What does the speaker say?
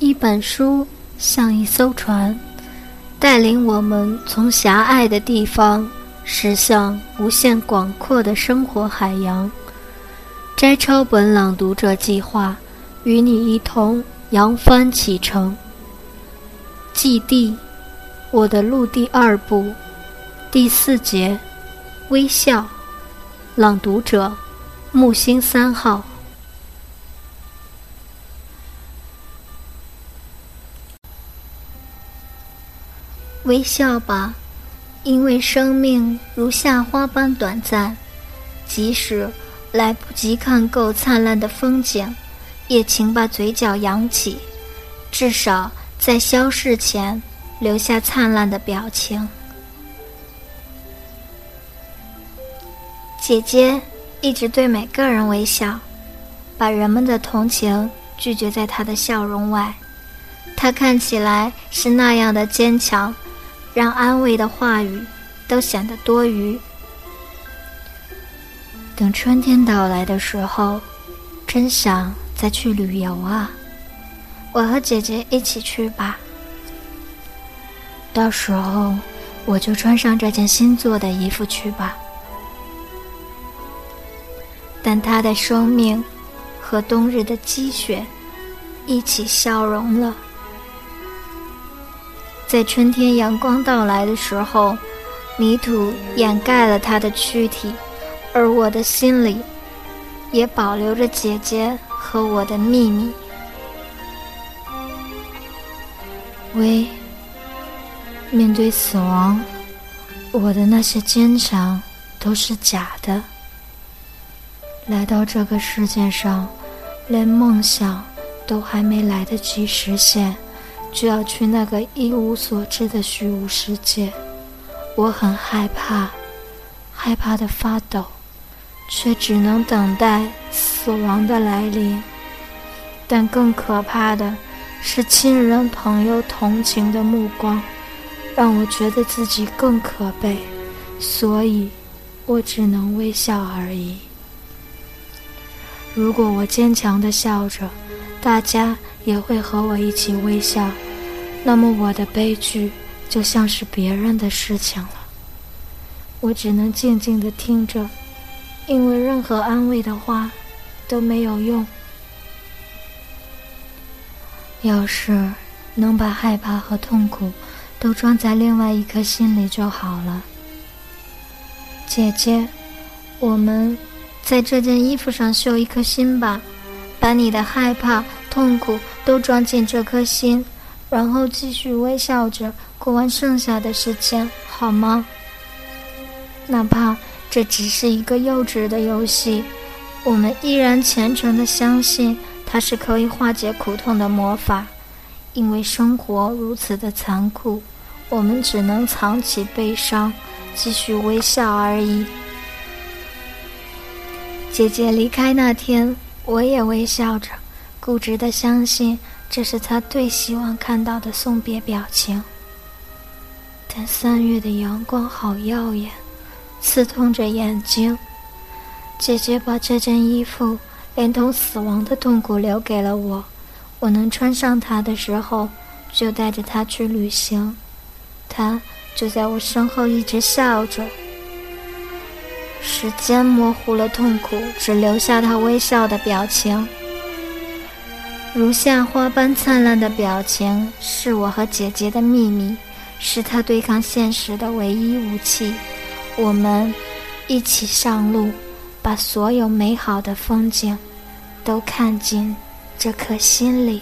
一本书像一艘船，带领我们从狭隘的地方驶向无限广阔的生活海洋。摘抄本朗读者计划，与你一同扬帆启程。祭地，我的路第二部，第四节，微笑。朗读者，木星三号。微笑吧，因为生命如夏花般短暂。即使来不及看够灿烂的风景，也请把嘴角扬起，至少在消逝前留下灿烂的表情。姐姐一直对每个人微笑，把人们的同情拒绝在她的笑容外。她看起来是那样的坚强。让安慰的话语都显得多余。等春天到来的时候，真想再去旅游啊！我和姐姐一起去吧。到时候我就穿上这件新做的衣服去吧。但他的生命和冬日的积雪一起消融了。在春天阳光到来的时候，泥土掩盖了他的躯体，而我的心里也保留着姐姐和我的秘密。喂，面对死亡，我的那些坚强都是假的。来到这个世界上，连梦想都还没来得及实现。就要去那个一无所知的虚无世界，我很害怕，害怕的发抖，却只能等待死亡的来临。但更可怕的是亲人朋友同情的目光，让我觉得自己更可悲，所以，我只能微笑而已。如果我坚强的笑着，大家也会和我一起微笑。那么我的悲剧就像是别人的事情了，我只能静静的听着，因为任何安慰的话都没有用。要是能把害怕和痛苦都装在另外一颗心里就好了。姐姐，我们在这件衣服上绣一颗心吧，把你的害怕、痛苦都装进这颗心。然后继续微笑着过完剩下的时间，好吗？哪怕这只是一个幼稚的游戏，我们依然虔诚的相信它是可以化解苦痛的魔法。因为生活如此的残酷，我们只能藏起悲伤，继续微笑而已。姐姐离开那天，我也微笑着，固执的相信。这是他最希望看到的送别表情。但三月的阳光好耀眼，刺痛着眼睛。姐姐把这件衣服连同死亡的痛苦留给了我，我能穿上它的时候，就带着它去旅行。它就在我身后一直笑着。时间模糊了痛苦，只留下他微笑的表情。如夏花般灿烂的表情，是我和姐姐的秘密，是她对抗现实的唯一武器。我们一起上路，把所有美好的风景都看进这颗心里。